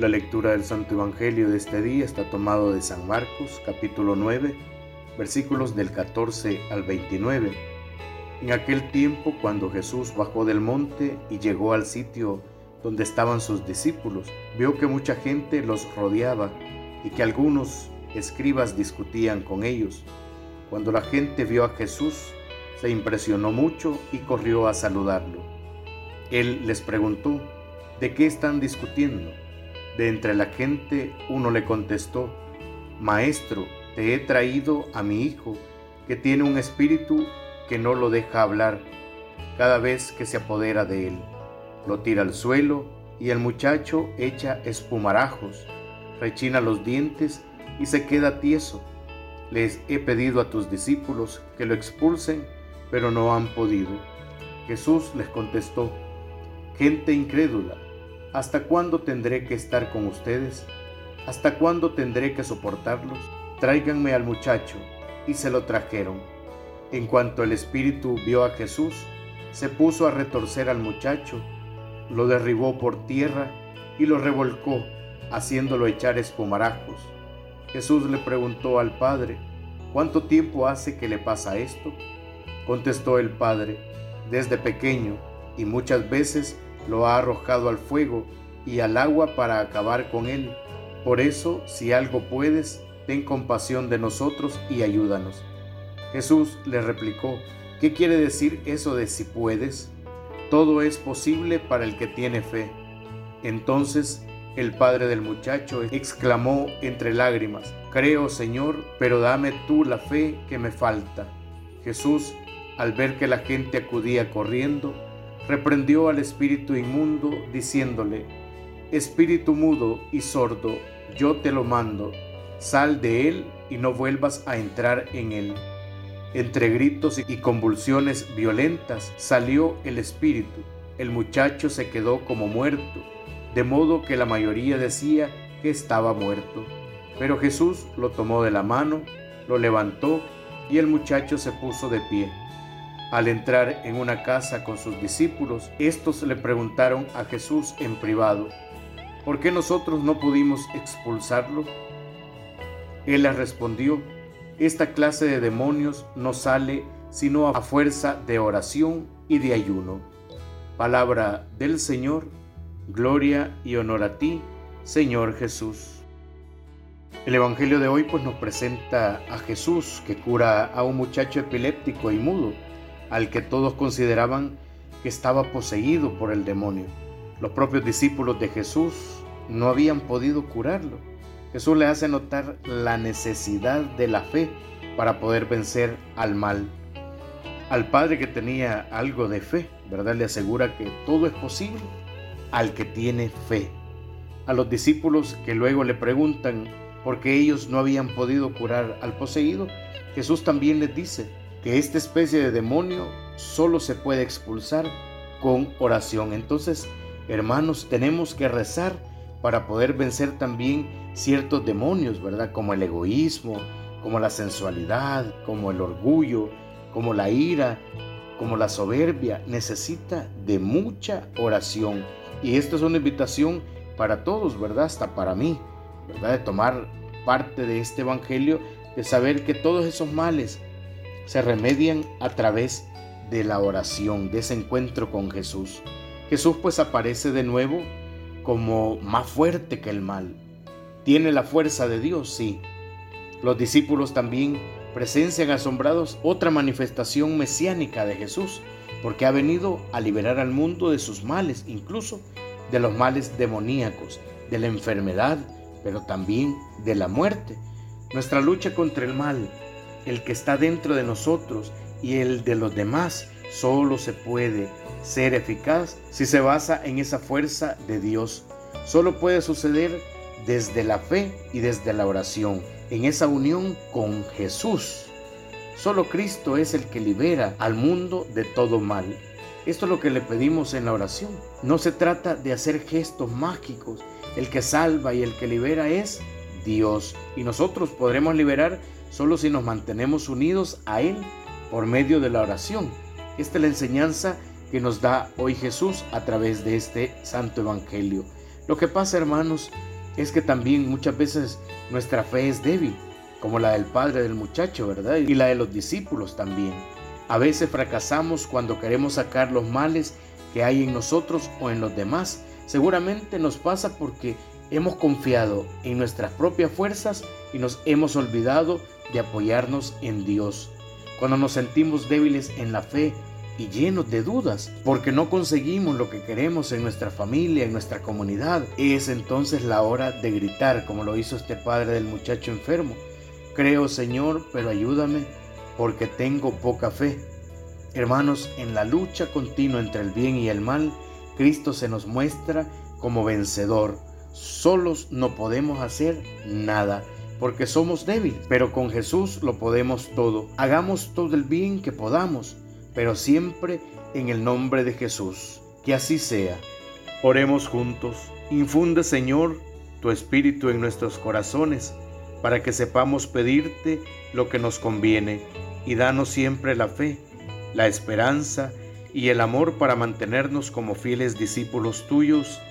La lectura del Santo Evangelio de este día está tomado de San Marcos, capítulo 9, versículos del 14 al 29. En aquel tiempo, cuando Jesús bajó del monte y llegó al sitio donde estaban sus discípulos, vio que mucha gente los rodeaba y que algunos escribas discutían con ellos. Cuando la gente vio a Jesús, se impresionó mucho y corrió a saludarlo. Él les preguntó, ¿de qué están discutiendo? De entre la gente uno le contestó, Maestro, te he traído a mi hijo, que tiene un espíritu que no lo deja hablar cada vez que se apodera de él. Lo tira al suelo y el muchacho echa espumarajos, rechina los dientes y se queda tieso. Les he pedido a tus discípulos que lo expulsen, pero no han podido. Jesús les contestó, Gente incrédula, ¿Hasta cuándo tendré que estar con ustedes? ¿Hasta cuándo tendré que soportarlos? Tráiganme al muchacho. Y se lo trajeron. En cuanto el espíritu vio a Jesús, se puso a retorcer al muchacho, lo derribó por tierra y lo revolcó, haciéndolo echar espumarajos. Jesús le preguntó al padre, ¿cuánto tiempo hace que le pasa esto? Contestó el padre, desde pequeño, y muchas veces lo ha arrojado al fuego y al agua para acabar con él. Por eso, si algo puedes, ten compasión de nosotros y ayúdanos. Jesús le replicó, ¿qué quiere decir eso de si puedes? Todo es posible para el que tiene fe. Entonces el padre del muchacho exclamó entre lágrimas, Creo, Señor, pero dame tú la fe que me falta. Jesús, al ver que la gente acudía corriendo, reprendió al espíritu inmundo, diciéndole, Espíritu mudo y sordo, yo te lo mando, sal de él y no vuelvas a entrar en él. Entre gritos y convulsiones violentas salió el espíritu. El muchacho se quedó como muerto, de modo que la mayoría decía que estaba muerto. Pero Jesús lo tomó de la mano, lo levantó y el muchacho se puso de pie. Al entrar en una casa con sus discípulos, estos le preguntaron a Jesús en privado, ¿por qué nosotros no pudimos expulsarlo? Él les respondió, esta clase de demonios no sale sino a fuerza de oración y de ayuno. Palabra del Señor, gloria y honor a ti, Señor Jesús. El Evangelio de hoy pues nos presenta a Jesús que cura a un muchacho epiléptico y mudo al que todos consideraban que estaba poseído por el demonio. Los propios discípulos de Jesús no habían podido curarlo. Jesús le hace notar la necesidad de la fe para poder vencer al mal. Al padre que tenía algo de fe, ¿verdad? Le asegura que todo es posible al que tiene fe. A los discípulos que luego le preguntan por qué ellos no habían podido curar al poseído, Jesús también les dice, que esta especie de demonio solo se puede expulsar con oración. Entonces, hermanos, tenemos que rezar para poder vencer también ciertos demonios, ¿verdad? Como el egoísmo, como la sensualidad, como el orgullo, como la ira, como la soberbia. Necesita de mucha oración. Y esto es una invitación para todos, ¿verdad? Hasta para mí, ¿verdad? De tomar parte de este Evangelio, de saber que todos esos males se remedian a través de la oración, de ese encuentro con Jesús. Jesús pues aparece de nuevo como más fuerte que el mal. ¿Tiene la fuerza de Dios? Sí. Los discípulos también presencian asombrados otra manifestación mesiánica de Jesús, porque ha venido a liberar al mundo de sus males, incluso de los males demoníacos, de la enfermedad, pero también de la muerte. Nuestra lucha contra el mal el que está dentro de nosotros y el de los demás solo se puede ser eficaz si se basa en esa fuerza de Dios. Solo puede suceder desde la fe y desde la oración, en esa unión con Jesús. Solo Cristo es el que libera al mundo de todo mal. Esto es lo que le pedimos en la oración. No se trata de hacer gestos mágicos. El que salva y el que libera es Dios. Y nosotros podremos liberar solo si nos mantenemos unidos a Él por medio de la oración. Esta es la enseñanza que nos da hoy Jesús a través de este Santo Evangelio. Lo que pasa, hermanos, es que también muchas veces nuestra fe es débil, como la del padre del muchacho, ¿verdad? Y la de los discípulos también. A veces fracasamos cuando queremos sacar los males que hay en nosotros o en los demás. Seguramente nos pasa porque hemos confiado en nuestras propias fuerzas y nos hemos olvidado de apoyarnos en Dios. Cuando nos sentimos débiles en la fe y llenos de dudas porque no conseguimos lo que queremos en nuestra familia, en nuestra comunidad, es entonces la hora de gritar como lo hizo este padre del muchacho enfermo. Creo Señor, pero ayúdame porque tengo poca fe. Hermanos, en la lucha continua entre el bien y el mal, Cristo se nos muestra como vencedor. Solos no podemos hacer nada porque somos débiles, pero con Jesús lo podemos todo. Hagamos todo el bien que podamos, pero siempre en el nombre de Jesús. Que así sea. Oremos juntos. Infunde, Señor, tu espíritu en nuestros corazones, para que sepamos pedirte lo que nos conviene y danos siempre la fe, la esperanza y el amor para mantenernos como fieles discípulos tuyos.